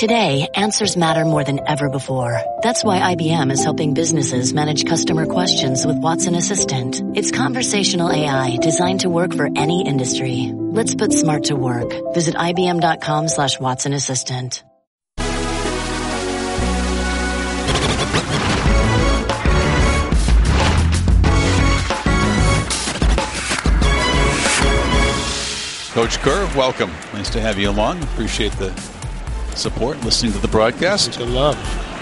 Today, answers matter more than ever before. That's why IBM is helping businesses manage customer questions with Watson Assistant. It's conversational AI designed to work for any industry. Let's put smart to work. Visit IBM.com slash Watson Assistant. Coach Kerr, welcome. Nice to have you along. Appreciate the support, listening to the broadcast. The love.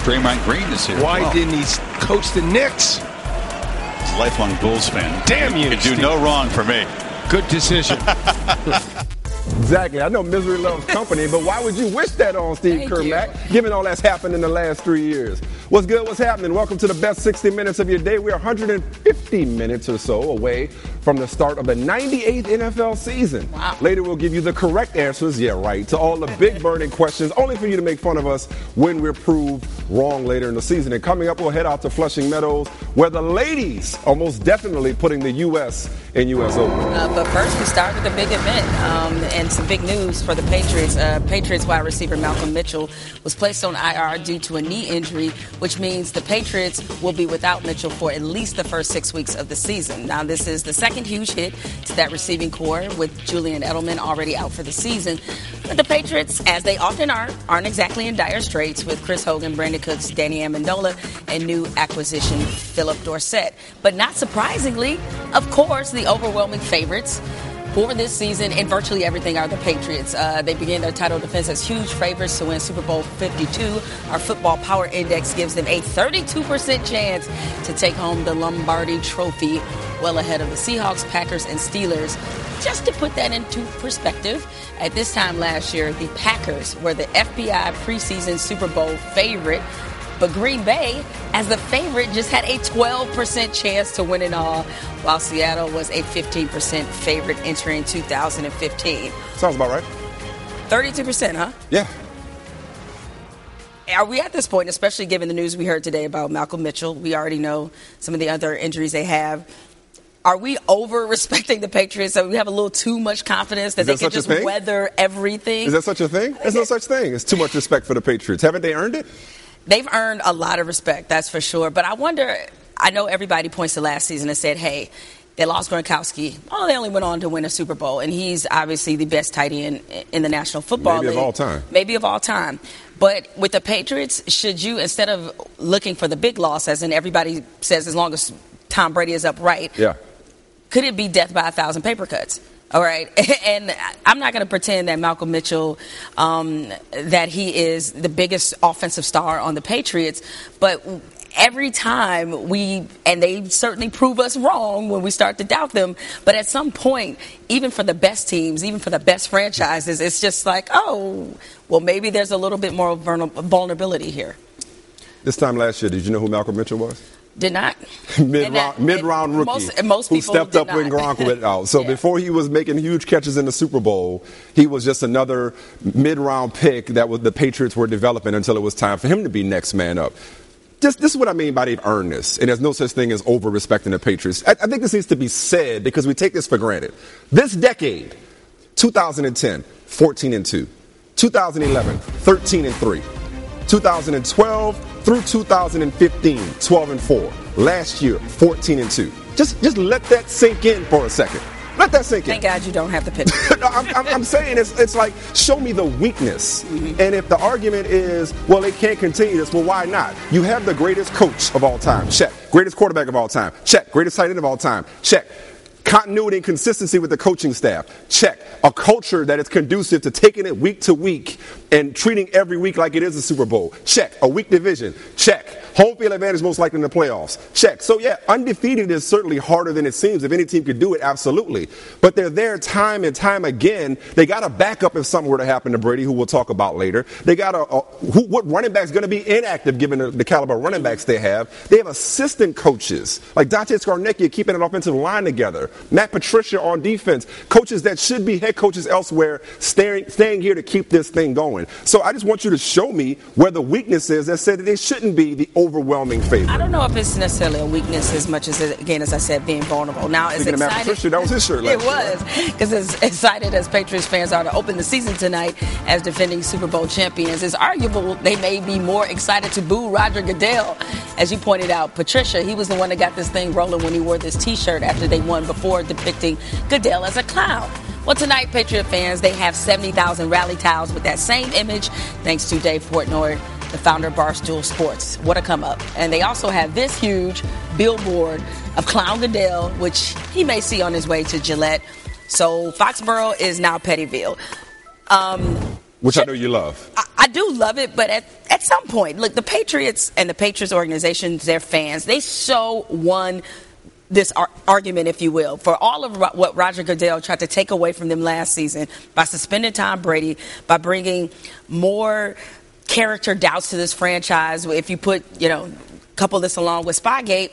Draymond Green is here. Why well. didn't he coach the Knicks? He's a lifelong Bulls fan. Damn you! Could do Steve. no wrong for me. Good decision. Exactly. I know misery loves company, but why would you wish that on Steve Thank Kermack, given all that's happened in the last three years? What's good? What's happening? Welcome to the best 60 minutes of your day. We're 150 minutes or so away from the start of the 98th NFL season. Wow. Later, we'll give you the correct answers, yeah, right, to all the big burning questions, only for you to make fun of us when we're proved wrong later in the season. And coming up, we'll head out to Flushing Meadows, where the ladies are most definitely putting the U.S. in U.S. Open. Uh, but first, we start with a big event um, and some big news for the Patriots. Uh, Patriots wide receiver Malcolm Mitchell was placed on IR due to a knee injury, which means the Patriots will be without Mitchell for at least the first six weeks of the season. Now, this is the second huge hit to that receiving core with Julian Edelman already out for the season. But the Patriots, as they often are, aren't exactly in dire straits with Chris Hogan, Brandin Cooks, Danny Amendola, and new acquisition Phillip Dorsett. But not surprisingly, of course, the overwhelming favorites for this season and virtually everything are the Patriots. Uh, they begin their title defense as huge favorites to win Super Bowl 52. Our football power index gives them a 32% chance to take home the Lombardi Trophy, well ahead of the Seahawks, Packers, and Steelers. Just to put that into perspective, at this time last year, the Packers were the FPI preseason Super Bowl favorite. But Green Bay, as the favorite, just had a 12% chance to win it all, while Seattle was a 15% favorite entering 2015. Sounds about right. 32%, huh? Yeah. Are we at this point, especially given the news we heard today about Malcolm Mitchell? We already know some of the other injuries they have. Are we over respecting the Patriots? So we have a little too much confidence that they can just weather everything? Is that such a thing? There's no such thing. It's too much respect for the Patriots. Haven't they earned it? They've earned a lot of respect, that's for sure. But I wonder, I know everybody points to last season and said, hey, they lost Gronkowski. Oh, they only went on to win a Super Bowl, and he's obviously the best tight end in the National Football Maybe of League. all time. Maybe of all time. But with the Patriots, should you, instead of looking for the big loss, as in everybody says, as long as Tom Brady is upright, Yeah. could it be death by a thousand paper cuts? All right, and I'm not going to pretend that Malcolm Mitchell, um, that he is the biggest offensive star on the Patriots, but every time we, and they certainly prove us wrong when we start to doubt them, but at some point, even for the best teams, even for the best franchises, it's just like, oh, well, maybe there's a little bit more vulnerability here. This time last year, did you know who Malcolm Mitchell was? Did not. mid round, mid round rookie most- most who stepped up when. Gronk went out. Oh, so Yeah. before he was making huge catches in the Super Bowl, he was just another mid round pick that was, the Patriots were developing until it was time for him to be next man up. Just, this is what I mean by they've earned this, and there's no such thing as over respecting the Patriots. I, I think this needs to be said because we take this for granted. This decade, 2010, 14 and 2, 2011, 13 and 3, 2012 through 2015, 12 and 4. Last year, 14 and 2. Just, just let that sink in for a second. Let that sink in. Thank God you don't have the picture. No, I'm, I'm, I'm saying it's, it's like show me the weakness. Mm-hmm. And if the argument is, well, they can't continue this, well, why not? You have the greatest coach of all time. Check. Greatest quarterback of all time. Check. Greatest tight end of all time. Check. Continuity and consistency with the coaching staff. Check. A culture that is conducive to taking it week to week and treating every week like it is a Super Bowl. Check. A weak division. Check. Home field advantage most likely in the playoffs. Check. So yeah, undefeated is certainly harder than it seems. If any team could do it, absolutely. But they're there time and time again. They got a backup if something were to happen to Brady, who we'll talk about later. They got a, a who, what running back's going to be inactive given the, the caliber of running backs they have. They have assistant coaches like Dante Scarnecchia keeping an offensive line together. Matt Patricia on defense. Coaches that should be head coaches elsewhere, staying, staying here to keep this thing going. So I just want you to show me where the weakness is that said that they shouldn't be the overwhelming favorite. I don't know if it's necessarily a weakness as much as, again, as I said, being vulnerable. Now, as Speaking of Matt excited, Patricia, that was his shirt it was because as excited as Patriots fans are to open the season tonight as defending Super Bowl champions, it's arguable they may be more excited to boo Roger Goodell. As you pointed out, Patricia, he was the one that got this thing rolling when he wore this T-shirt after they won before depicting Goodell as a clown. Well, tonight, Patriot fans, they have 70,000 rally towels with that same image, thanks to Dave Portnoy, the founder of Barstool Sports. What a come up. And they also have this huge billboard of Clown Goodell, which he may see on his way to Gillette. So Foxborough is now Pettyville. Um, Which I know you love. I, I do love it, but at, at some point, look, the Patriots and the Patriots organizations, their fans, they so won this ar- argument, if you will, for all of ro- what Roger Goodell tried to take away from them last season by suspending Tom Brady, by bringing more character doubts to this franchise. If you put, you know, couple this along with Spygate,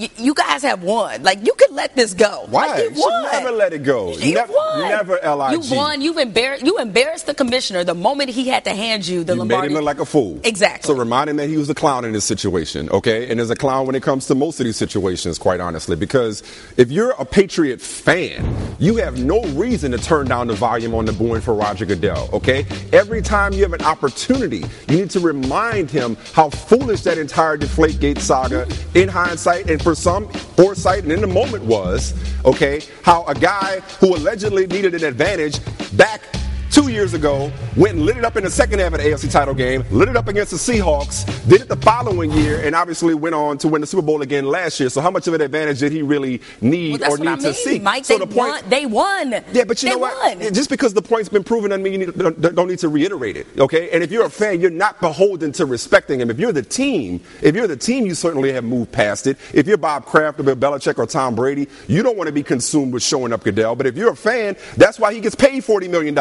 you, you guys have won. Like you could let this go. Why? Like, you You won. never let it go. You Nev- won. never LIG. You won. You've embarrassed. You embarrassed the commissioner the moment he had to hand you the You Lombardi. made him look like a fool. Exactly. So remind him that he was a clown in this situation, okay? And there's a clown when it comes to most of these situations, quite honestly, because if you're a Patriot fan, you have no reason to turn down the volume on the booing for Roger Goodell, okay? Every time you have an opportunity, you need to remind him how foolish that entire Deflategate saga, in hindsight, and for some foresight and in the moment was, okay? How a guy who allegedly needed an advantage back two years ago, went and lit it up in the second half of the AFC title game, lit it up against the Seahawks, did it the following year, and obviously went on to win the Super Bowl again last year. So how much of an advantage did he really need Well, or need I to mean, seek? Mike. so they the point. won. They won. Yeah, but you they know what? Won. Just because the point's been proven doesn't mean you need, don't, don't need to reiterate it, okay? And if you're a fan, you're not beholden to respecting him. If you're the team, if you're the team, you certainly have moved past it. If you're Bob Kraft or Bill Belichick or Tom Brady, you don't want to be consumed with showing up Goodell. But if you're a fan, that's why he gets paid $40 million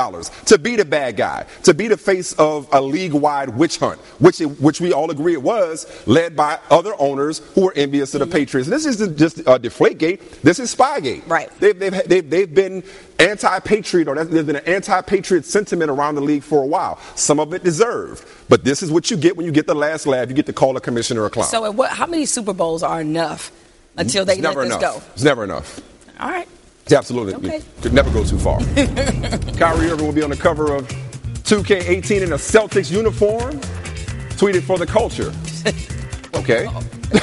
to be the bad guy, to be the face of a league-wide witch hunt, which it, which we all agree it was, led by other owners who were envious of the Patriots. And this isn't just uh, Deflategate. This is Spygate. Right. They've, they've, they've, they've been anti-patriot, or there's been an anti-patriot sentiment around the league for a while. Some of it deserved, but this is what you get when you get the last laugh. You get to call a commissioner a clown. So, what, how many Super Bowls are enough until they it's let never this enough. go? It's never enough. All right. Absolutely. Okay. You could never go too far. Kyrie Irving will be on the cover of 2K18 in a Celtics uniform. Tweeted for the culture. Okay.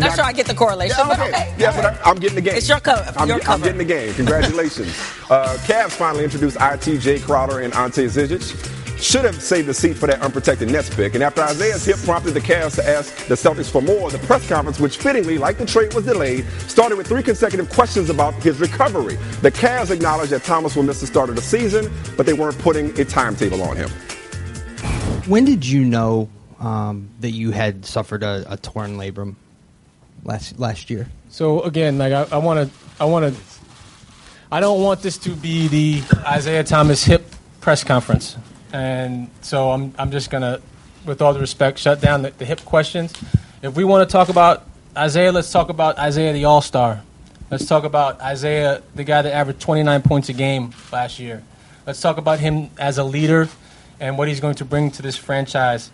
Not sure I get the correlation, Yeah, but okay. okay. Yeah, but I, I'm getting the game. It's your cover. I'm, Your I'm getting the game. Congratulations. uh, Cavs finally introduced IT, Jae Crowder, and Ante Zizic. Should have saved the seat for that unprotected Nets pick. And after Isaiah's hit prompted the Cavs to ask the Celtics for more, the press conference, which fittingly, like the trade was delayed, started with three consecutive questions about his recovery. The Cavs acknowledged that Thomas will miss the start of the season, but they weren't putting a timetable on him. When did you know um, that you had suffered a, a torn labrum last last year? So again, like I want to, I want to, I don't want this to be the Isaiah Thomas hip press conference, and so I'm, I'm just gonna, with all the respect, shut down the, the hip questions. If we want to talk about Isaiah, let's talk about Isaiah the All Star. Let's talk about Isaiah, the guy that averaged 29 points a game last year. Let's talk about him as a leader and what he's going to bring to this franchise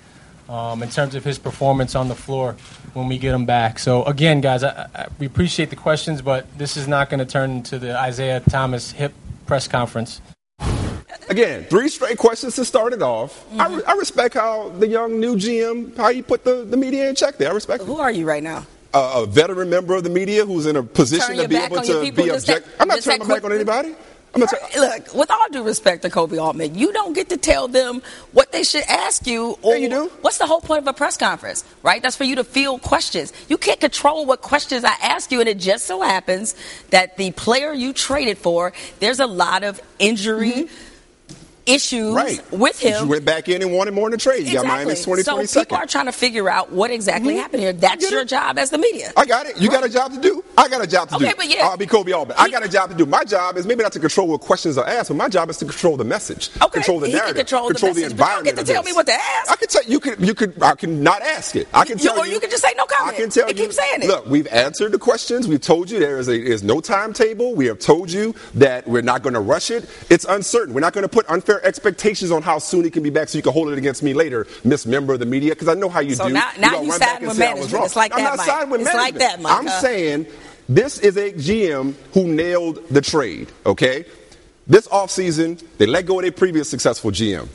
um, in terms of his performance on the floor when we get him back. So again, guys, I, I, we appreciate the questions, but this is not going to turn into the Isaiah Thomas hip press conference. Again, three straight questions to start it off. I, mm-hmm. re- I respect how the young new GM, how you put the, the media in check there. I respect it. Who are you right now? a, a veteran member of the media who's in a position Turn to be able to be objective. I'm not turning my back on anybody. I'm not. Right, Look, with all due respect to Koby Altman, you don't get to tell them what they should ask you. Or Yeah, you do. What's the whole point of a press conference, right? That's for you to field questions. You can't control what questions I ask you, and it just so happens that the player you traded for, there's a lot of injury mm-hmm. Issues Mm-hmm. right with him. You went back in and wanted more in the trade. You got minus 20, so people are trying to figure out what exactly happened here. That's your it. job as the media. I got it. You got a job to do. I got a job to Okay, do. but yeah. I'll be Koby Altman. I got a job to do. My job is maybe not to control what questions are asked, but my job is to control the message, Okay, control the he narrative, control the message, but you don't get to tell me what to ask. I can tell you could you could I can not ask it. I can tell You- or you can just say no comment I can tell and you. keep saying it. Look, we've answered the questions. We've told you there is a is no timetable. We have told you that we're not going to rush it. It's uncertain. We're not going to put unfair expectations on how soon he can be back, so you can hold it against me later, Miss Member of the media, because I know how you So do. now- now you siding with say I was management. It's like I'm that, not Mike. siding with It's like management. that, Mike. I'm saying this is a GM who nailed the trade. Okay, this offseason they let go of their previous successful GM.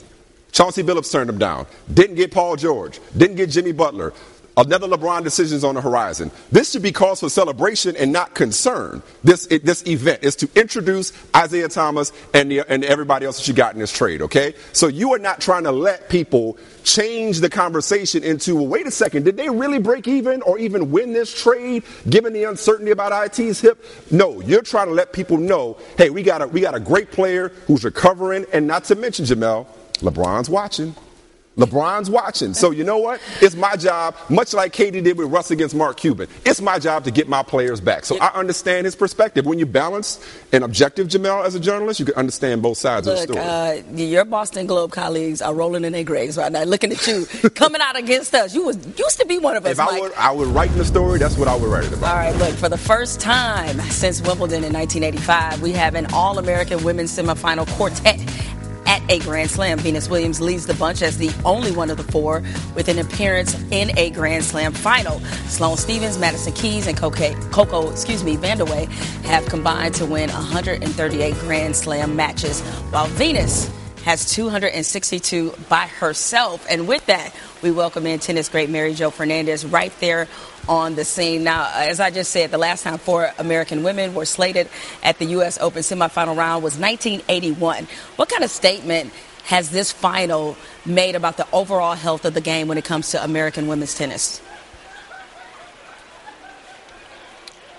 Chauncey Billups turned him down. Didn't get Paul George. Didn't get Jimmy Butler. Another LeBron decisions on the horizon. This should be cause for celebration and not concern. This it, this event is to introduce Isaiah Thomas and the, and everybody else that you got in this trade. Okay, so you are not trying to let people change the conversation into well, wait a second, did they really break even or even win this trade given the uncertainty about IT's hip? No, you're trying to let people know, hey, we got a we got a great player who's recovering, and not to mention Jemele, LeBron's watching. LeBron's watching. So you know what? It's my job, much like Katie did with Russ against Mark Cuban. It's my job to get my players back. So I understand his perspective. When you balance and objective, Jemele, as a journalist, you can understand both sides of the story. uh, your Boston Globe colleagues are rolling in their graves right now, looking at you, coming out against us. You was used to be one of us, if I were, would, I would write the story. That's what I would write it about. All right, look, for the first time since Wimbledon in 1985, we have an All American women's semifinal quartet a Grand Slam. Venus Williams leads the bunch as the only one of the four with an appearance in a Grand Slam final. Sloane Stevens, Madison Keys, and Coco, excuse me, Vandeweghe have combined to win 138 Grand Slam matches, while Venus has 262 by herself. And with that, we welcome in tennis great Mary Jo Fernandez right there on the scene. Now, as I just said, the last time four American women were slated at the U.S. Open semifinal round was 1981. What kind of statement has this final made about the overall health of the game when it comes to American women's tennis?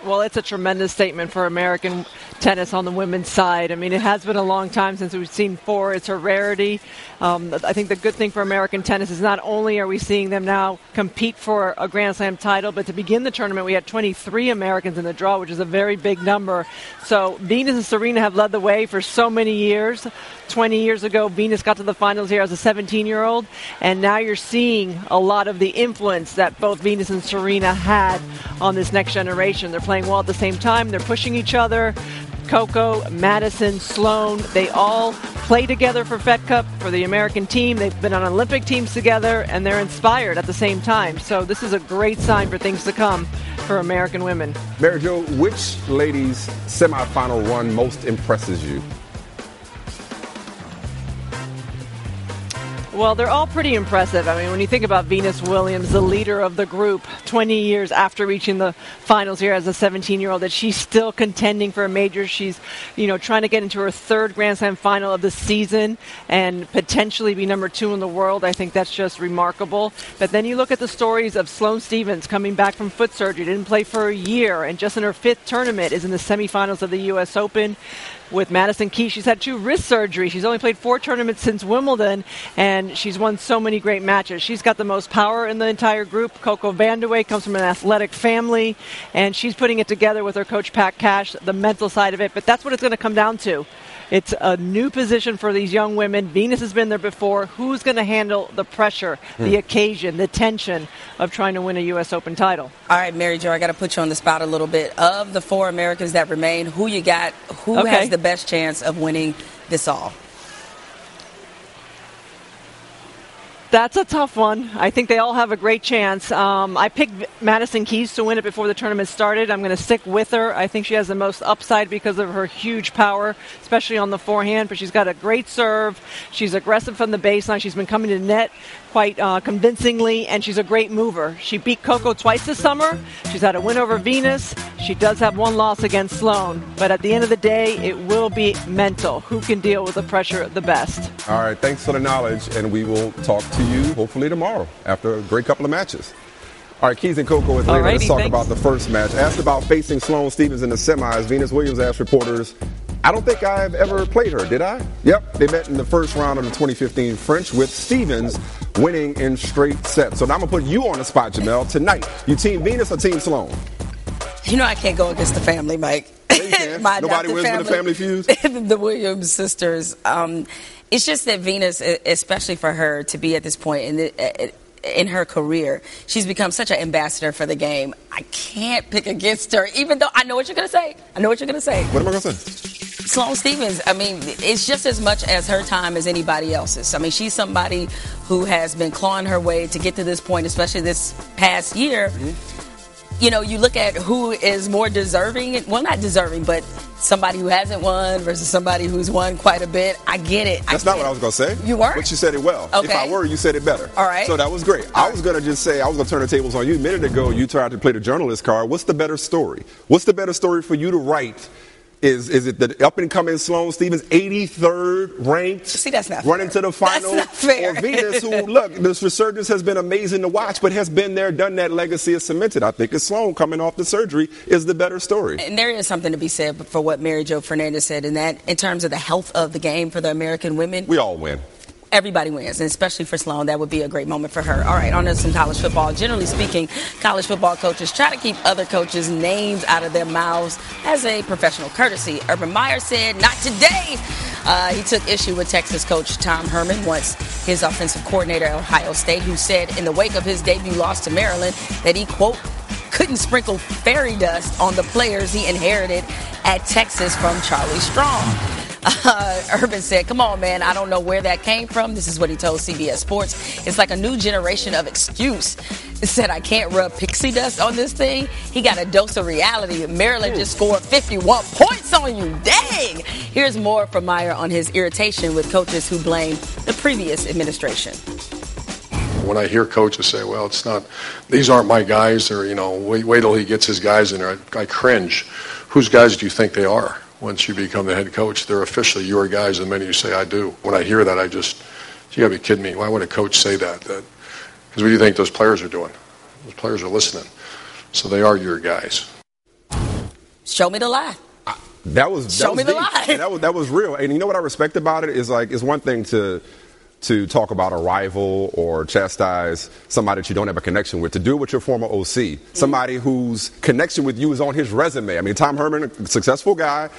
Well, it's a tremendous statement for American tennis on the women's side. I mean, it has been a long time since we've seen four. It's a rarity. Um, I think the good thing for American tennis is not only are we seeing them now compete for a Grand Slam title, but to begin the tournament, we had 23 Americans in the draw, which is a very big number. So Venus and Serena have led the way for so many years. 20 years ago, Venus got to the finals here as a 17 year old, and now you're seeing a lot of the influence that both Venus and Serena had on this next generation. They're playing well at the same time, they're pushing each other. Coco, Madison, Sloane, they all play together for Fed Cup for the American team. They've been on Olympic teams together and they're inspired at the same time. So this is a great sign for things to come for American women. Mary Jo, which ladies' semifinal run most impresses you? Well, they're all pretty impressive. I mean, when you think about Venus Williams, the leader of the group, 20 years after reaching the finals here as a 17-year-old, that she's still contending for a major. She's, you know, trying to get into her third Grand Slam final of the season and potentially be number two in the world. I think that's just remarkable. But then you look at the stories of Sloane Stevens coming back from foot surgery, didn't play for a year, and just in her fifth tournament is in the semifinals of the U.S. Open with Madison Key. She's had two wrist surgeries. She's only played four tournaments since Wimbledon, and she's won so many great matches. She's got the most power in the entire group. Coco Vandeweghe comes from an athletic family, and she's putting it together with her coach Pat Cash, the mental side of it. But that's what it's going to come down to. It's a new position for these young women. Venus has been there before. Who's going to handle the pressure, the hmm. occasion, the tension of trying to win a U.S. Open title? All right, Mary Jo, I got to put you on the spot a little bit. Of the four Americans that remain, who you got? Who Okay. has the best chance of winning this all? That's a tough one. I think they all have a great chance. Um, I picked Madison Keys to win it before the tournament started. I'm going to stick with her. I think she has the most upside because of her huge power, especially on the forehand. But she's got a great serve. She's aggressive from the baseline. She's been coming to net quite uh, convincingly, and she's a great mover. She beat Coco twice this summer. She's had a win over Venus. She does have one loss against Sloane. But at the end of the day, it will be mental. Who can deal with the pressure the best? All right, thanks for the knowledge, and we will talk to you hopefully tomorrow after a great couple of matches. All right, Keys and Coco is later. Let's talk thanks. about the first match. Asked about facing Sloane Stevens in the semis, Venus Williams asked reporters, I don't think I've ever played her, did I? Yep, they met in the first round of the 2015 French with Stevens winning in straight sets. So now I'm going to put you on the spot, Jemele. Tonight, you team Venus or team Sloane? You know I can't go against the family, Mike. Yeah, Nobody wins family, with the family feuds. the Williams sisters. Um, it's just that Venus, especially for her to be at this point in the, in her career, she's become such an ambassador for the game. I can't pick against her, even though I know what you're going to say. I know what you're going to say. What am I going to say? Sloane Stevens, I mean, it's just as much as her time as anybody else's. I mean, she's somebody who has been clawing her way to get to this point, especially this past year. Mm-hmm you know, you look at who is more deserving. Well, not deserving, but somebody who hasn't won versus somebody who's won quite a bit. I get it. That's not what I was going to say. You weren't? But you said it well. Okay. If I were, you said it better. All right. So that was great. All I was going to just say, I was going to turn the tables on you. A minute ago, you tried to play the journalist card. What's the better story? What's the better story for you to write is is it the up and coming Sloane Stevens, 83rd ranked? See, that's not running fair. to the final. That's not fair. Or Venus, who look, this resurgence has been amazing to watch, but has been there, done that. Legacy is cemented. I think it's Sloane coming off the surgery is the better story. And there is something to be said for what Mary Jo Fernandez said, in that in terms of the health of the game for the American women. We all win everybody wins, and especially for Sloane, that would be a great moment for her. All right, on to some college football. Generally speaking, college football coaches try to keep other coaches' names out of their mouths as a professional courtesy. Urban Meyer said, "Not today." Uh, he took issue with Texas coach Tom Herman, once his offensive coordinator at Ohio State, who said in the wake of his debut loss to Maryland that he quote couldn't sprinkle fairy dust on the players he inherited at Texas from Charlie Strong. Uh, Urban said, Come on, man, I don't know where that came from. This is what he told CBS Sports. It's like a new generation of excuse. He said, I can't rub pixie dust on this thing. He got a dose of reality. Maryland just scored 51 points on you. Dang! Here's more from Meyer on his irritation with coaches who blame the previous administration when I hear coaches say, "Well, it's not; these aren't my guys," or you know, wait, wait till he gets his guys in there, I, I cringe. Whose guys do you think they are? Once you become the head coach. They're officially your guys, and many you say, I do. When I hear that, I just, you gotta be kidding me. Why would a coach say that? That Because what do you think those players are doing? Those players are listening. So they are your guys. Show me the lie. that was that show was me deep. the lie. That was that was real. And you know what I respect about it is like it's one thing to to talk about a rival or chastise somebody that you don't have a connection with. To do it with your former OC, mm-hmm. somebody whose connection with you is on his resume. I mean, Tom Herman, a successful guy,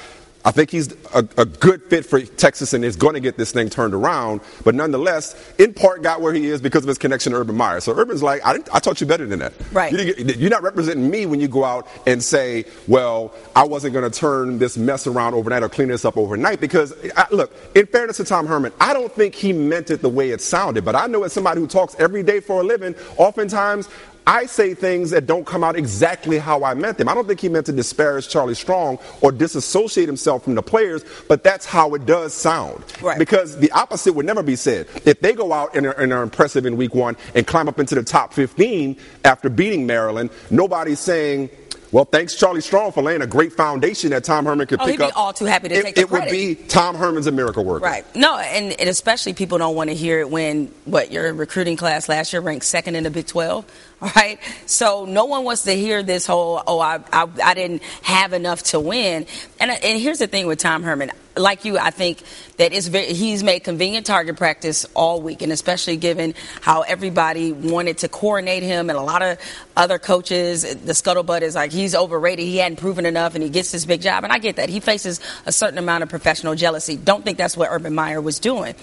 I think he's a, a, good fit for Texas and is going to get this thing turned around. But nonetheless, in part, got where he is because of his connection to Urban Meyer. So Urban's like, I, I taught you better than that. Right. You are not representing me when you go out and say, well, I wasn't going to turn this mess around overnight or clean this up overnight. Because, I, look, in fairness to Tom Herman, I don't think he meant it the way it sounded. But I know as somebody who talks every day for a living, oftentimes I say things that don't come out exactly how I meant them. I don't think he meant to disparage Charlie Strong or disassociate himself from the players, but that's how it does sound. Right. Because the opposite would never be said. If they go out and are, and are impressive in week one and climb up into the top 15 after beating Maryland, nobody's saying, well, thanks Charlie Strong for laying a great foundation that Tom Herman could oh, pick he'd be up. all too happy to it, take the It credit. would be Tom Herman's a miracle worker. Right. No, and, and especially people don't want to hear it when what your recruiting class last year ranked second in the Big 12. Right. So no one wants to hear this whole, oh, I, I, I didn't have enough to win. And, uh, and here's the thing with Tom Herman. Like you, I think that it's very, he's made convenient target practice all week, and especially given how everybody wanted to coordinate him, and a lot of other coaches, the scuttlebutt is like he's overrated, he hadn't proven enough, and he gets this big job. And I get that. He faces a certain amount of professional jealousy. Don't think that's what Urban Meyer was doing.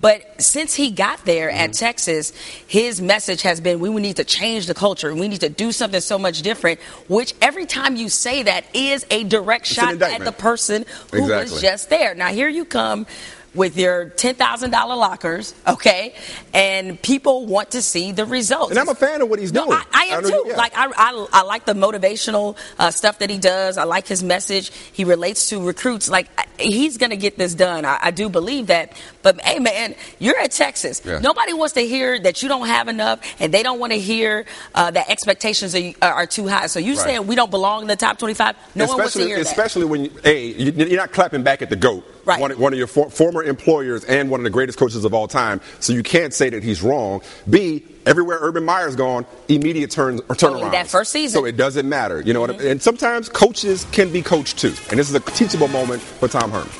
But since he got there mm-hmm. at Texas, his message has been we need to change the culture. We need to do something so much different, which every time you say that is a direct it's shot at the person who exactly. was just there. Now, here you come with your $10,000 lockers, okay? And people want to see the results. And I'm a fan of what he's no, doing. I, I am I too. Yeah. Like, I, I, I, like the motivational uh, stuff that he does. I like his message. He relates to recruits. Like, he's going to get this done. I, I, do believe that. But, hey, man, you're at Texas. Yeah. Nobody wants to hear that you don't have enough, and they don't want to hear uh, that expectations are, are, too high. So you right. saying we don't belong in the top 25? No especially, one wants to hear especially that. Especially when, A, you're not clapping back at the GOAT. Right. One, one of your for, former employers and one of the greatest coaches of all time. So you can't say that he's wrong. B, everywhere Urban Meyer's gone, immediate turn or turnaround. Oh, that first season. So it doesn't matter. You know mm-hmm. what I mean? And sometimes coaches can be coached too. And this is a teachable moment for Tom Herman.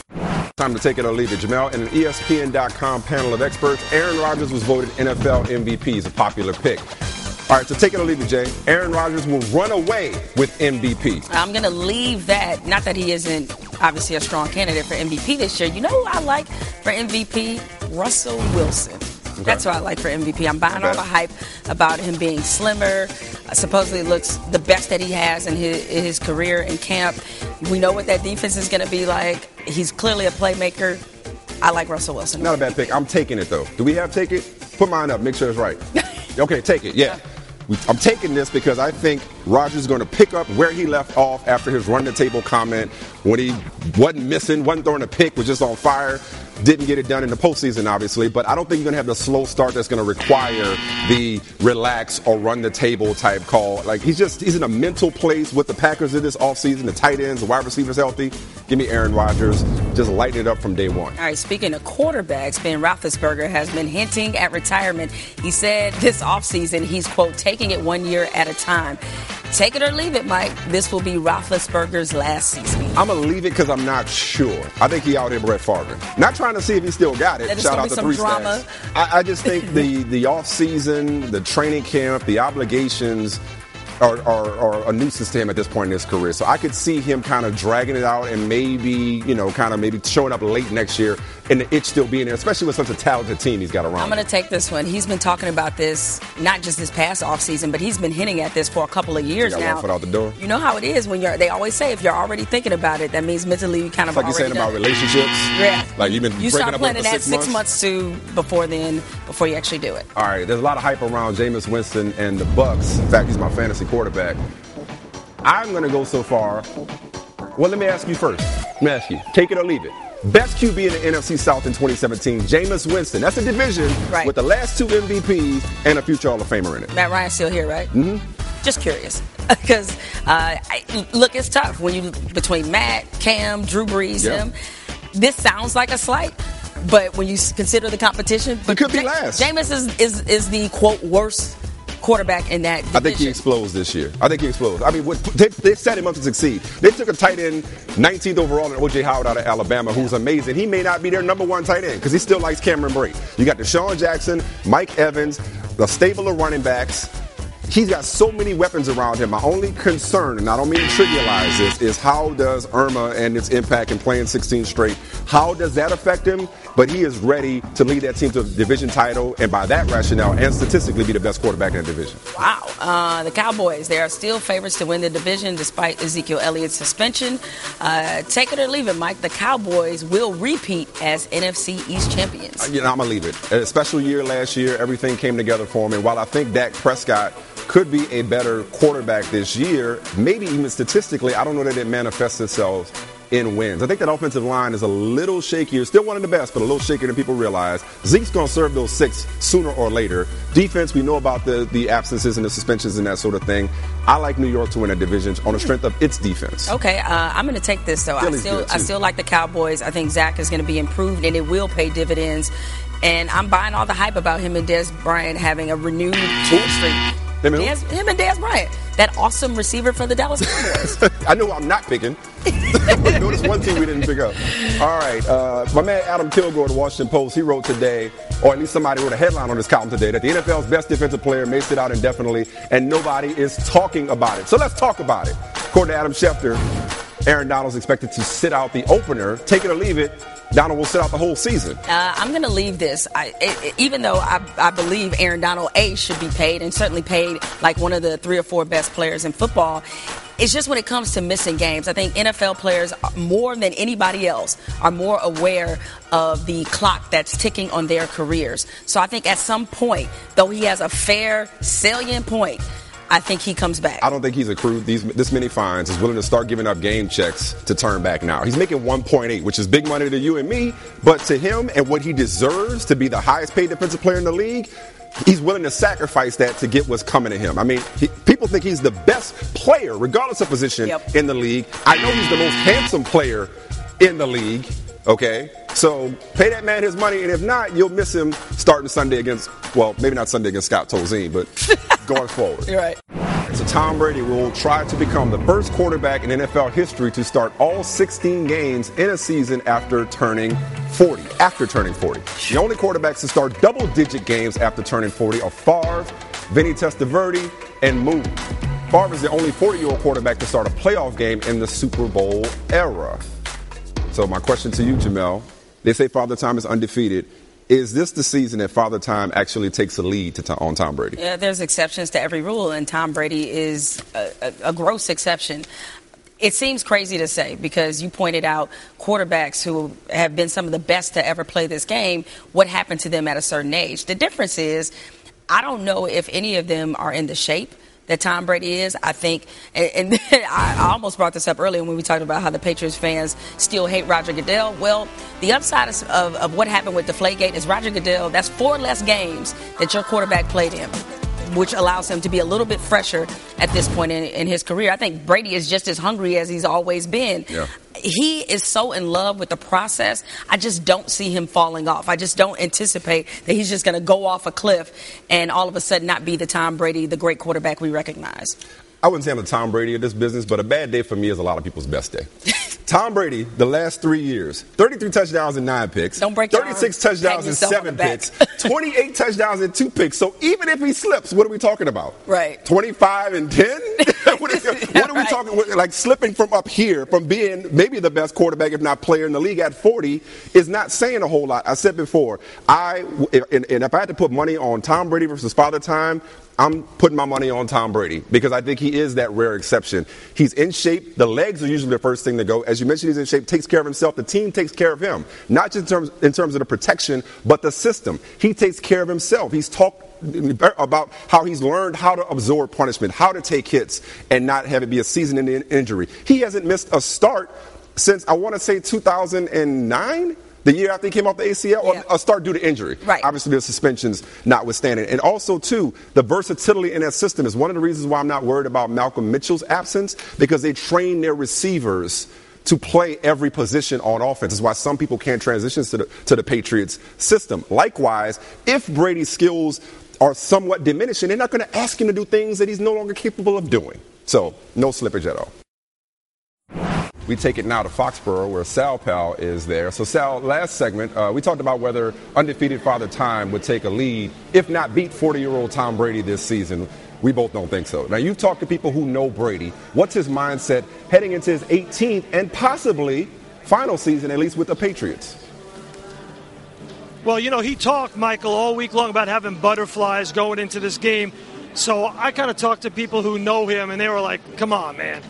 Time to take it or leave it. Jemele, and an ESPN.com panel of experts, Aaron Rodgers was voted NFL MVP. He's a popular pick. All right, so take it or leave it, Jay. Aaron Rodgers will run away with MVP. I'm going to leave that. Not that he isn't obviously a strong candidate for MVP this year. You know who I like for MVP? Russell Wilson. Okay. That's what I like for MVP. I'm buying okay. all the hype about him being slimmer. Uh, supposedly looks the best that he has in his, in his career in camp. We know what that defense is going to be like. He's clearly a playmaker. I like Russell Wilson. Not a bad pick. I'm taking it though. Do we have take it? Put mine up. Make sure it's right. okay, take it. Yeah. I'm taking this because I think Rodgers is going to pick up where he left off after his run the table comment when he wasn't missing, wasn't throwing a pick, was just on fire. Didn't get it done in the postseason, obviously, but I don't think you're going to have the slow start that's going to require the relax or run the table type call. Like he's just he's in a mental place with the Packers in this offseason, the tight ends, the wide receivers healthy. Give me Aaron Rodgers, just lighting it up from day one. All right, speaking of quarterbacks, Ben Roethlisberger has been hinting at retirement. He said this offseason he's quote taking it one year at a time. Take it or leave it, Mike. This will be Roethlisberger's last season. I'm gonna leave it because I'm not sure. I think he out here Brett Favre. Not trying to see if he still got it. Shout out to three drama. I, I just think the the off season, the training camp, the obligations are, are, are, a nuisance to him at this point in his career. So I could see him kind of dragging it out and maybe, you know, kind of maybe showing up late next year and the itch still being there, especially with such a talented team he's got around. I'm going to take this one. He's been talking about this not just this past offseason, but he's been hinting at this for a couple of years now. Foot out the door. You know how it is when you're. They always say if you're already thinking about it, that means mentally you kind of. It's like you're saying about relationships. Yeah. Like you've been. You start planning that six, months. months to before then, before you actually do it. All right. There's a lot of hype around Jameis Winston and the Bucs. In fact, he's my fantasy quarterback. I'm going to go so far. Well, let me ask you first. Let me ask you. Take it or leave it. Best QB in the NFC South in 2017, Jameis Winston. That's a division right. with the last two MVPs and a future Hall of Famer in it. Matt Ryan's still here, right? Mm-hmm. Just curious, because uh, look, it's tough when you between Matt, Cam, Drew Brees, yep. him. This sounds like a slight, but when you consider the competition, but could be last. Jameis is, is is the quote worst quarterback in that. Division. I think he explodes this year. I think he explodes. I mean, what, they, they, set him up to succeed. They took a tight end, 19th overall, and OJ Howard out of Alabama, who's amazing. He may not be their number one tight end because he still likes Cameron Brate. You got DeSean Jackson, Mike Evans, the stable of running backs. He's got so many weapons around him. My only concern, and I don't mean to trivialize this, is how does Irma and its impact in playing 16 straight, how does that affect him? But he is ready to lead that team to a division title, and by that rationale, and statistically, be the best quarterback in the division. Wow. Uh, the Cowboys, they are still favorites to win the division despite Ezekiel Elliott's suspension. Uh, take it or leave it, Mike. The Cowboys will repeat as NFC East champions. You know, I'm going to leave it. A special year last year, everything came together for him. And while I think Dak Prescott could be a better quarterback this year. Maybe even statistically, I don't know that it manifests itself in wins. I think that offensive line is a little shakier, still one of the best, but a little shakier than people realize. Zeke's going to serve those six sooner or later. Defense, we know about the, the absences and the suspensions and that sort of thing. I like New York to win a division on the strength of its defense. Okay, uh, I'm going to take this though. I still, I still like the Cowboys. I think Zach is going to be improved, and it will pay dividends. And I'm buying all the hype about him and Dez Bryant having a renewed chemistry. Him, him and Dez Bryant, that awesome receiver for the Dallas Cowboys. I know I'm not picking. Notice one thing we didn't pick up. All right, uh, my man Adam Kilgore, the Washington Post, he wrote today, or at least somebody wrote a headline on his column today, that the NFL's best defensive player may sit out indefinitely, and nobody is talking about it. So let's talk about it. According to Adam Schefter, Aaron Donald's expected to sit out the opener. Take it or leave it. Donald will sit out the whole season. Uh, I'm going to leave this. I, it, even though I, I, believe Aaron Donald A should be paid and certainly paid like one of the three or four best players in football. It's just when it comes to missing games, I think NFL players more than anybody else are more aware of the clock that's ticking on their careers. So I think at some point, though he has a fair, salient point, I think he comes back. I don't think he's accrued these this many fines. Is willing to start giving up game checks to turn back now. He's making 1.8, which is big money to you and me, but to him and what he deserves to be the highest paid defensive player in the league. He's willing to sacrifice that to get what's coming to him. I mean, he, people think he's the best player, regardless of position, yep. in the league. I know he's the most handsome player in the league. Okay, so pay that man his money, and if not, you'll miss him starting Sunday against, well, maybe not Sunday against Scott Tolzien, but going forward. You're right. Tom Brady will try to become the first quarterback in NFL history to start all 16 games in a season after turning 40. After turning 40. The only quarterbacks to start double-digit games after turning 40 are Favre, Vinny Testaverde, and Moon. Favre is the only 40-year-old quarterback to start a playoff game in the Super Bowl era. So my question to you, Jemele, they say Father Time is undefeated. Is this the season that Father Time actually takes a lead to, on Tom Brady? Yeah, there's exceptions to every rule, and Tom Brady is a, a, a gross exception it seems crazy to say because you pointed out quarterbacks who have been some of the best to ever play this game, what happened to them at a certain age. The difference is, I don't know if any of them are in the shape that Tom Brady is. I think, and, and I almost brought this up earlier when we talked about how the Patriots fans still hate Roger Goodell. Well, the upside of, of what happened with Deflategate is Roger Goodell, that's four less games that your quarterback played in which allows him to be a little bit fresher at this point in, in, his career. I think Brady is just as hungry as he's always been. Yeah. He is so in love with the process. I just don't see him falling off. I just don't anticipate that he's just going to go off a cliff and all of a sudden not be the Tom Brady, the great quarterback we recognize. I wouldn't say I'm the Tom Brady of this business, but a bad day for me is a lot of people's best day. Tom Brady, the last three years, 33 touchdowns and nine picks. Don't break 36 touchdowns and seven picks. 28 touchdowns and two picks. So even if he slips, what are we talking about? Right. 25 and 10? what, is, what, are we right. talking Like slipping from up here, from being maybe the best quarterback, if not player in the league at 40, is not saying a whole lot. I said before, I, and, and if I had to put money on Tom Brady versus Father Time, I'm putting my money on Tom Brady because I think he is that rare exception. He's in shape. The legs are usually the first thing to go. As you mentioned, he's in shape, takes care of himself. The team takes care of him, not just in terms, in terms of the protection, but the system. He takes care of himself. He's talked about how he's learned how to absorb punishment, how to take hits, and not have it be a season-ending injury. He hasn't missed a start since I want to say 2009 the year after he came off the ACL, or a start due to injury. Right. Obviously, the suspensions notwithstanding. And also, too, the versatility in that system is one of the reasons why I'm not worried about Malcolm Mitchell's absence because they train their receivers to play every position on offense. That's why some people can't transition to the, to the Patriots system. Likewise, if Brady's skills are somewhat diminishing, they're not going to ask him to do things that he's no longer capable of doing. So, no slippage at all. We take it now to Foxborough, where Sal Pal is there. So, Sal, last segment, uh, we talked about whether undefeated Father Time would take a lead, if not beat 40 year old Tom Brady this season. We both don't think so. Now, you've talked to people who know Brady. What's his mindset heading into his 18th and possibly final season, at least with the Patriots? Well, you know, he talked, Michael, all week long about having butterflies going into this game. So I kind of talked to people who know him, and they were like, come on, man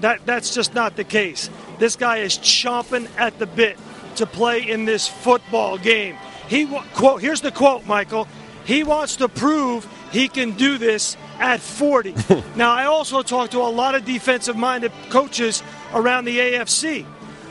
that, that's just not the case. This guy is chomping at the bit to play in this football game. He quote here's the quote, Michael. He wants to prove he can do this at 40. now, I also talked to a lot of defensive-minded coaches around the AFC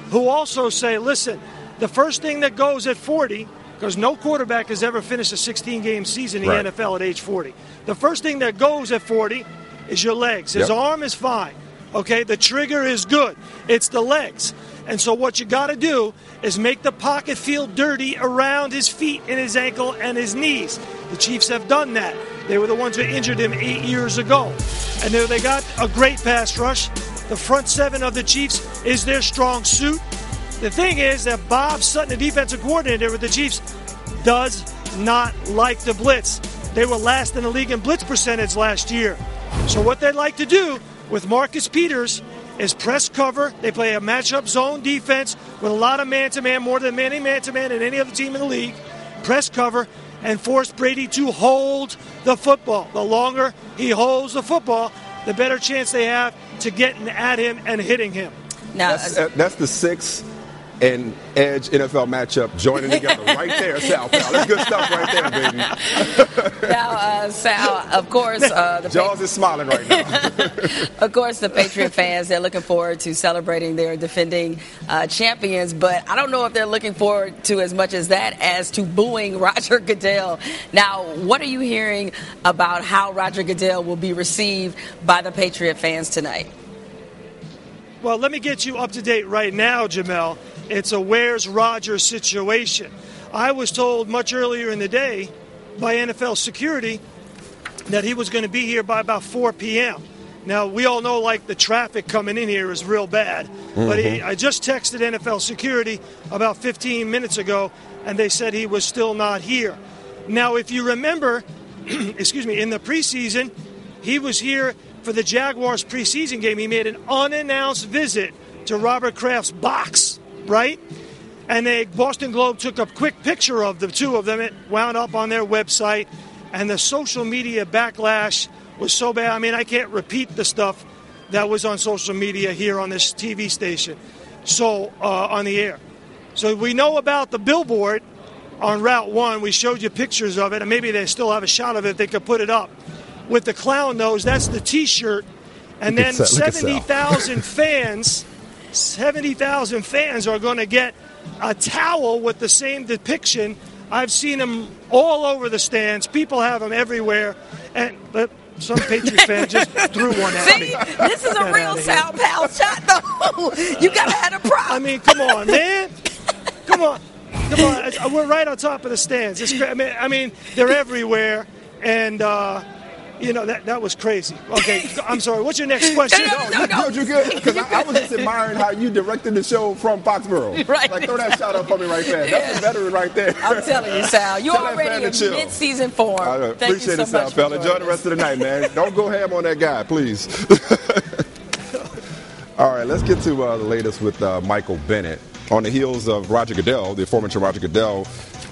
who also say, listen, the first thing that goes at 40 because no quarterback has ever finished a 16 game season in the right. NFL at age 40. The first thing that goes at 40 is your legs. His yep. arm is fine. Okay, the trigger is good. It's the legs. And so what you got to do is make the pocket feel dirty around his feet and his ankle and his knees. The Chiefs have done that. They were the ones who injured him eight years ago. And there they got a great pass rush. The front seven of the Chiefs is their strong suit. The thing is that Bob Sutton, the defensive coordinator with the Chiefs, does not like the blitz. They were last in the league in blitz percentage last year. So what they'd like to do with Marcus Peters is press cover. They play a matchup zone defense with a lot of man to man, more than any man to man in any other team in the league. Press cover and force Brady to hold the football. The longer he holds the football, the better chance they have to getting at him and hitting him. Now, that's, uh, that's the six and Edge NFL matchup joining together right there, Sal. Pal. That's good stuff right there, baby. now, uh, Sal, of course, uh, the Jaws pa- is smiling right now. of course, the Patriot fans they're looking forward to celebrating their defending uh, champions, but I don't know if they're looking forward to as much as that as to booing Roger Goodell. Now, what are you hearing about how Roger Goodell will be received by the Patriot fans tonight? Well, let me get you up to date right now, Jemele. It's a where's Roger situation. I was told much earlier in the day by NFL security that he was going to be here by about 4 p.m. Now, we all know like the traffic coming in here is real bad, mm-hmm. but he, mm-hmm. I just texted NFL security about 15 minutes ago and they said he was still not here. Now, if you remember, excuse me, in the preseason, he was here for the Jaguars preseason game. He made an unannounced visit to Robert Kraft's box, right? And the Boston Globe took a quick picture of the two of them. It wound up on their website, and the social media backlash was so bad. I mean, I can't repeat the stuff that was on social media here on this TV station, so uh, on the air. So we know about the billboard on Route 1. We showed you pictures of it, and maybe they still have a shot of it. They could put it up. With the clown nose, that's the t shirt. And then at Sal- look at Sal. 70,000 fans, 70,000 fans are going to get a towel with the same depiction. I've seen them all over the stands. People have them everywhere. And but some Patriots fan just threw one at See, me. this is a real. Sal Pal shot, though. You gotta have a problem. I mean, come on, man. Come on. Come on. We're right on top of the stands. It's I, mean, I mean, they're everywhere. And, uh, you know, that, that was crazy. Okay, I'm sorry. What's your next question? No, you good, you good. Because I, I was just admiring how you directed the show from Foxborough. Right. Like, throw that shout out for me right there. That's a veteran right there. I'm telling you, Sal, you're Tell already in to chill. mid-season form. I Thank appreciate you so it, Sal much, Pal. Enjoy joining the rest of the night, man. Don't go ham on that guy, please. All right, let's get to uh, the latest with uh, Michael Bennett. On the heels of Roger Goodell, the aforementioned Roger Goodell,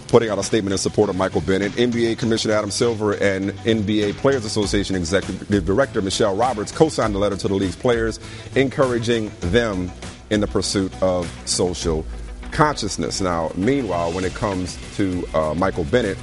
putting out a statement in support of Michael Bennett, NBA Commissioner Adam Silver and NBA Players Association Executive Director Michelle Roberts co signed a letter to the league's players encouraging them in the pursuit of social consciousness. Now, meanwhile, when it comes to uh, Michael Bennett,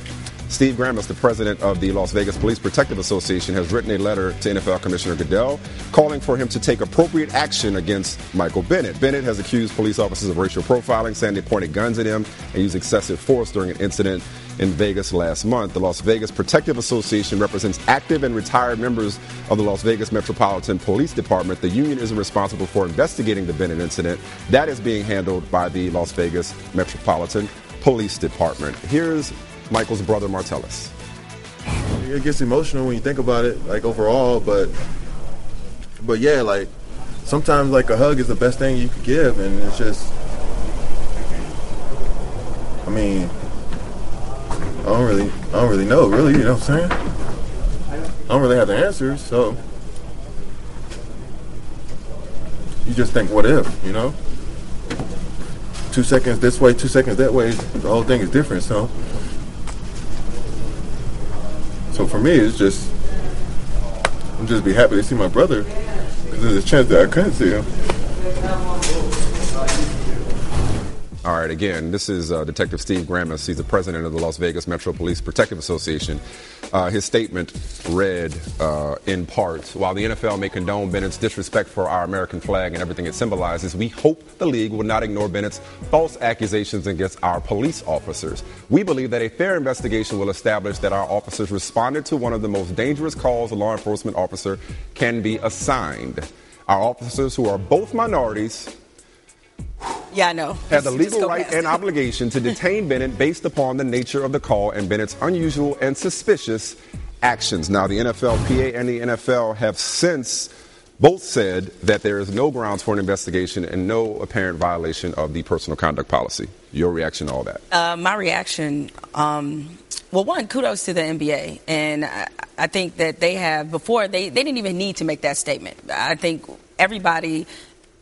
Steve Grammas, the president of the Las Vegas Police Protective Association, has written a letter to NFL Commissioner Goodell calling for him to take appropriate action against Michael Bennett. Bennett has accused police officers of racial profiling, saying they pointed guns at him and used excessive force during an incident in Vegas last month. The Las Vegas Protective Association represents active and retired members of the Las Vegas Metropolitan Police Department. The union isn't responsible for investigating the Bennett incident. That is being handled by the Las Vegas Metropolitan Police Department. Here's Michael's brother Martellus. it gets emotional when you think about it, like overall. But but yeah, like sometimes like a hug is the best thing you could give, and it's just. I mean, I don't really, I don't really know, really. You know what I'm saying? I don't really have the answers, so you just think, what if? You know? Two seconds this way, two seconds that way. The whole thing is different. So. So for me, it's just I'm just be happy to see my brother because there's a chance that I couldn't see him. All right, again, this is uh, Detective Steve Grammas. He's the president of the Las Vegas Metro Police Protective Association. Uh, his statement read uh, in part While the NFL may condone Bennett's disrespect for our American flag and everything it symbolizes, we hope the league will not ignore Bennett's false accusations against our police officers. We believe that a fair investigation will establish that our officers responded to one of the most dangerous calls a law enforcement officer can be assigned. Our officers, who are both minorities, Yeah, I know. had the legal right past and obligation to detain Bennett based upon the nature of the call and Bennett's unusual and suspicious actions. Now, the NFLPA and the NFL have since both said that there is no grounds for an investigation and no apparent violation of the personal conduct policy. Your reaction to all that? Uh, my reaction, um, well, one, kudos to the NBA. And I, I think that they have, before, they, they didn't even need to make that statement. I think everybody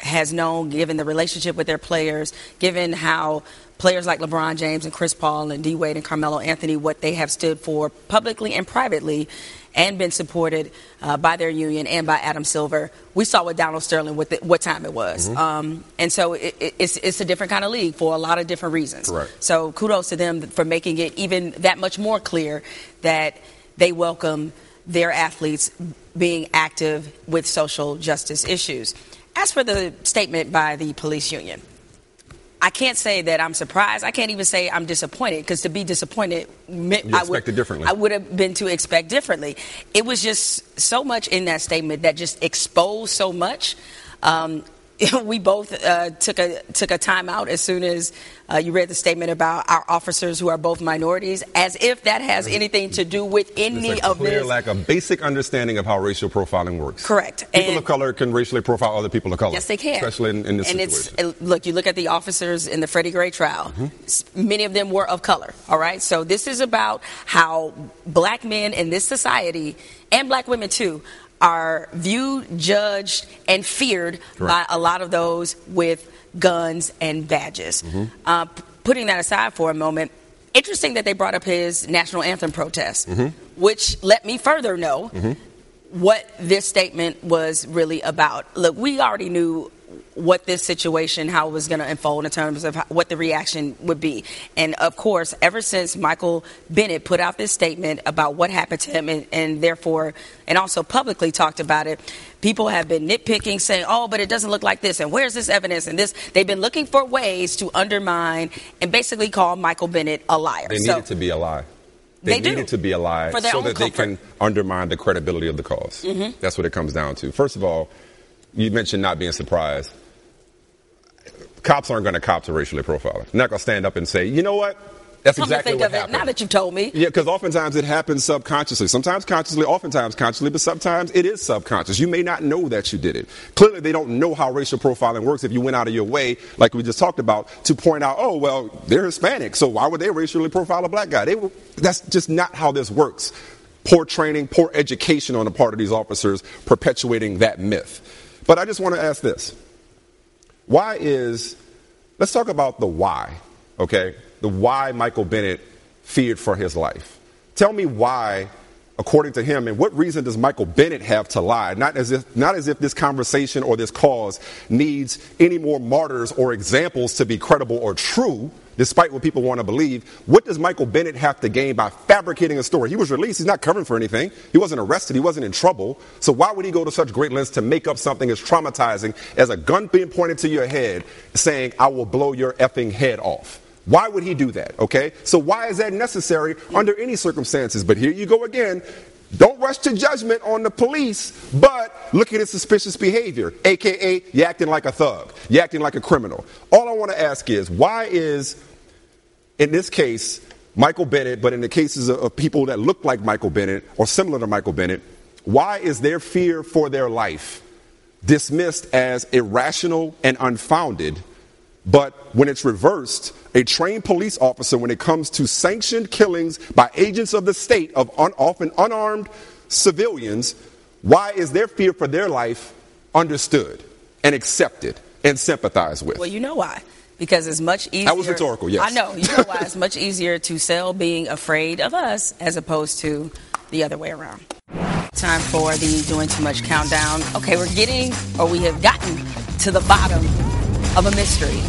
has known, given the relationship with their players, given how players like LeBron James and Chris Paul and D Wade and Carmelo Anthony, what they have stood for publicly and privately, and been supported uh, by their union and by Adam Silver. We saw with Donald Sterling what, the, what time it was. Um, and so it, it, it's, it's a different kind of league for a lot of different reasons. Correct. So kudos to them for making it even that much more clear that they welcome their athletes being active with social justice issues. As for the statement by the police union, I can't say that I'm surprised. I can't even say I'm disappointed because to be disappointed I would differently. I would have been to expect differently. It was just so much in that statement that just exposed so much. Um, we both uh, took a took a time out as soon as uh, you read the statement about our officers who are both minorities, as if that has anything to do with any There's a of clear this. lack of basic understanding of how racial profiling works. Correct. People And- of color can racially profile other people of color. Yes, they can. Especially in, in this and situation. it's look, you look at the officers in the Freddie Gray trial. Mm-hmm. Many of them were of color. All right, so this is about how black men in this society and black women too are viewed, judged, and feared by a lot of those with guns and badges. Mm-hmm. Uh, p- putting that aside for a moment. Interesting that they brought up his national anthem protest, Mm-hmm. which let me further know what this statement was really about. Look, we already knew what this situation, how it was going to unfold in terms of what the reaction would be. And of course, ever since Michael Bennett put out this statement about what happened to him and, and therefore, and also publicly talked about it, people have been nitpicking, saying, oh, but it doesn't look like this, and where's this evidence, and this. They've been looking for ways to undermine and basically call Michael Bennett a liar. They So- need it to be a lie. They They, do. need it to be a lie For their so that they can undermine the credibility of the because Mhm. That's what it comes down to. First of all, you mentioned not being surprised. Cops aren't going to cop to racially profiling. They're not going to stand up and say, you know what? That's Come exactly what happened. now that you've told me. Yeah, because oftentimes it happens subconsciously. Sometimes consciously, oftentimes consciously, but sometimes it is subconscious. You may not know that you did it. Clearly, they don't know how racial profiling works if you went out of your way, like we just talked about, to point out, oh, well, they're Hispanic, so why would they racially profile a black guy? They that's just not how this works. Poor training, poor education on the part of these officers perpetuating that myth. But I just want to ask this. Why is, let's talk about the why, okay? The why Michael Bennett feared for his life. Tell me why, according to him, and what reason does Michael Bennett have to lie? Not as if, not as if this conversation or this cause needs any more martyrs or examples to be credible or true, despite what people want to believe. What does Michael Bennett have to gain by fabricating a story? He was released. He's not covering for anything. He wasn't arrested. He wasn't in trouble. So why would he go to such great lengths to make up something as traumatizing as a gun being pointed to your head saying, I will blow your effing head off? Why would he do that? Okay? So why is that necessary under any circumstances? But here you go again. Don't rush to judgment on the police, but look at his suspicious behavior, aka you acting like a thug, you acting like a criminal. All I want to ask is why is, in this case, Michael Bennett, but in the cases of, people that look like Michael Bennett or similar to Michael Bennett, why is their fear for their life dismissed as irrational and unfounded? But when it's reversed, a trained police officer, when it comes to sanctioned killings by agents of the state of un- often unarmed civilians, why is their fear for their life understood and accepted and sympathized with? Well, you know why. Because it's much easier. That was rhetorical, yes. I know. You know why it's much easier to sell being afraid of us as opposed to the other way around. Time for the doing too much countdown. Okay, we're getting, or we have gotten to the bottom of a mystery.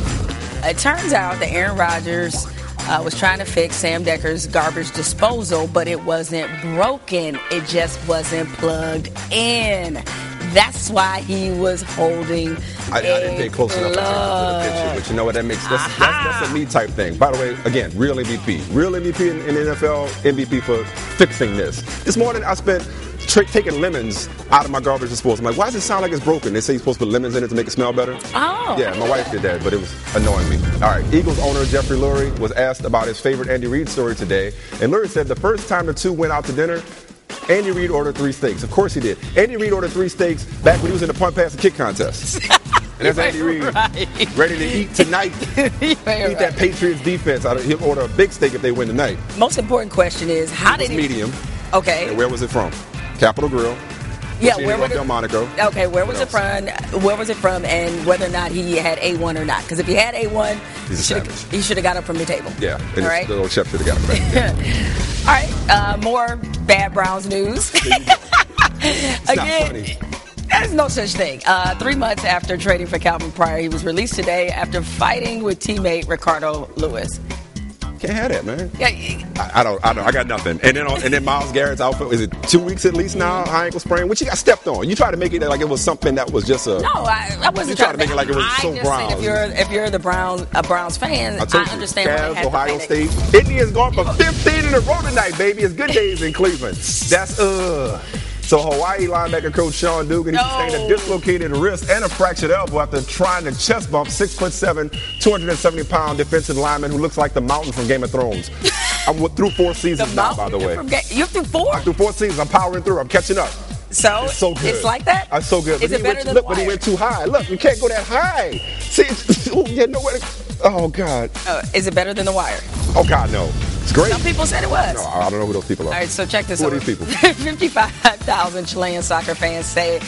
It turns out that Aaron Rodgers uh, was trying to fix Sam Decker's garbage disposal, but it wasn't broken. It just wasn't plugged in. That's why he was holding. I, I didn't pay close enough attention to the picture, but you know what? That makes that's, that's, that's a me type thing. By the way, again, real MVP, real MVP in, in NFL, MVP for fixing this. This morning, I spent tra- taking lemons out of my garbage disposal. I'm like, why does it sound like it's broken? They say you're supposed to put lemons in it to make it smell better. Oh. Yeah, my wife did that, but it was annoying me. All right, Eagles owner Jeffrey Lurie was asked about his favorite Andy Reid story today, and Lurie said the first time the two went out to dinner. Andy Reid ordered three steaks. Of course he did. Andy Reid ordered three steaks back when he was in the punt, pass, and kick contest. And that's Andy Reid Right. ready to eat tonight. eat that Patriots defense. I'd- He'll order a big steak if they win tonight. Most important question is how It was did he? medium. Okay. And where was it from? Capital Grille. Yeah, where was Del it? Monaco. Okay, where was it from? Where was it from, and whether or not he had A one or not? Because if he had A one, He's a savage. he should have got up from the table. Yeah, and All the little chef should have got him back. All right. Uh, more bad Browns news. It's not funny. There's no such thing. Uh, three months after trading for Calvin Pryor, he was released today after fighting with teammate Ricardo Louis. Can't have that, man. Yeah, I, I don't. I don't. I got nothing. And then, and then Myles Garrett's outfit. Is it two weeks at least now? High ankle sprain. Which you got stepped on. You try to make it like it was something that was just a. no, I, I wasn't You trying try to make it like it was I so said if you're if you're the Browns a Browns fan, I I, understand Cavs, Ohio. State. Indians going for 15 in a row tonight, baby. It's good days in Cleveland. That's uh. So Hawaii linebacker coach Sean Dugan, he sustained a dislocated wrist and a fractured elbow after trying to chest bump six foot seven, 270 pound defensive lineman who looks like the mountain from Game of Thrones. I'm through four seasons now, by the way. You're through four? I'm through four seasons. I'm powering through. I'm catching up. So it's so good. It's like that. It's so good. Is but it better went, than look, the but he went too high. Look, you can't go that high. See, oh, yeah, nowhere. To, oh God. Uh, is it better than The Wire? Oh God, no. It's great. Some people said it was. No, I don't know who those people are. All right, so check this Who out. are these people? 55,000 Chilean soccer fans say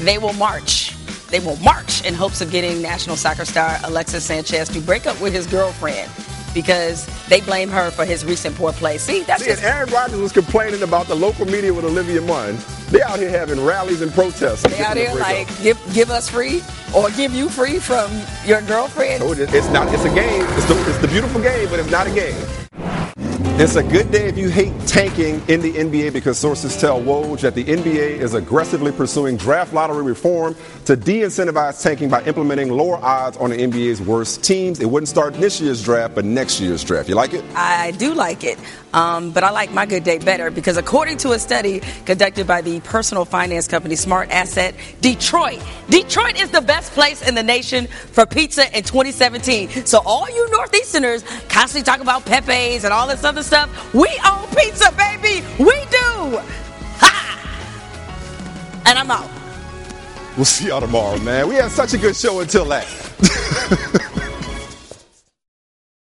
they will march. They will march in hopes of getting national soccer star Alexis Sanchez to break up with his girlfriend because they blame her for his recent poor play. See, that's See, just and Aaron Rodgers was complaining about the local media with Olivia Munn. They out here having rallies and protests. they out here like give give us free or give you free from your girlfriend. Oh, it- it's not. It's a game. It's the, it's the beautiful game, but it's not a game. It's a good day if you hate tanking in the NBA because sources tell Woj that the NBA is aggressively pursuing draft lottery reform to de-incentivize tanking by implementing lower odds on the NBA's worst teams. It wouldn't start this year's draft, but next year's draft. You like it? I do like it, um, but I like my good day better because according to a study conducted by the personal finance company Smart Asset Detroit, Detroit is the best place in the nation for pizza in 2017. So all you Northeasterners constantly talk about Pepe's and all this other stuff. We own pizza, baby. We do. Ha! And I'm out. We'll see y'all tomorrow, man. We had such a good show until that.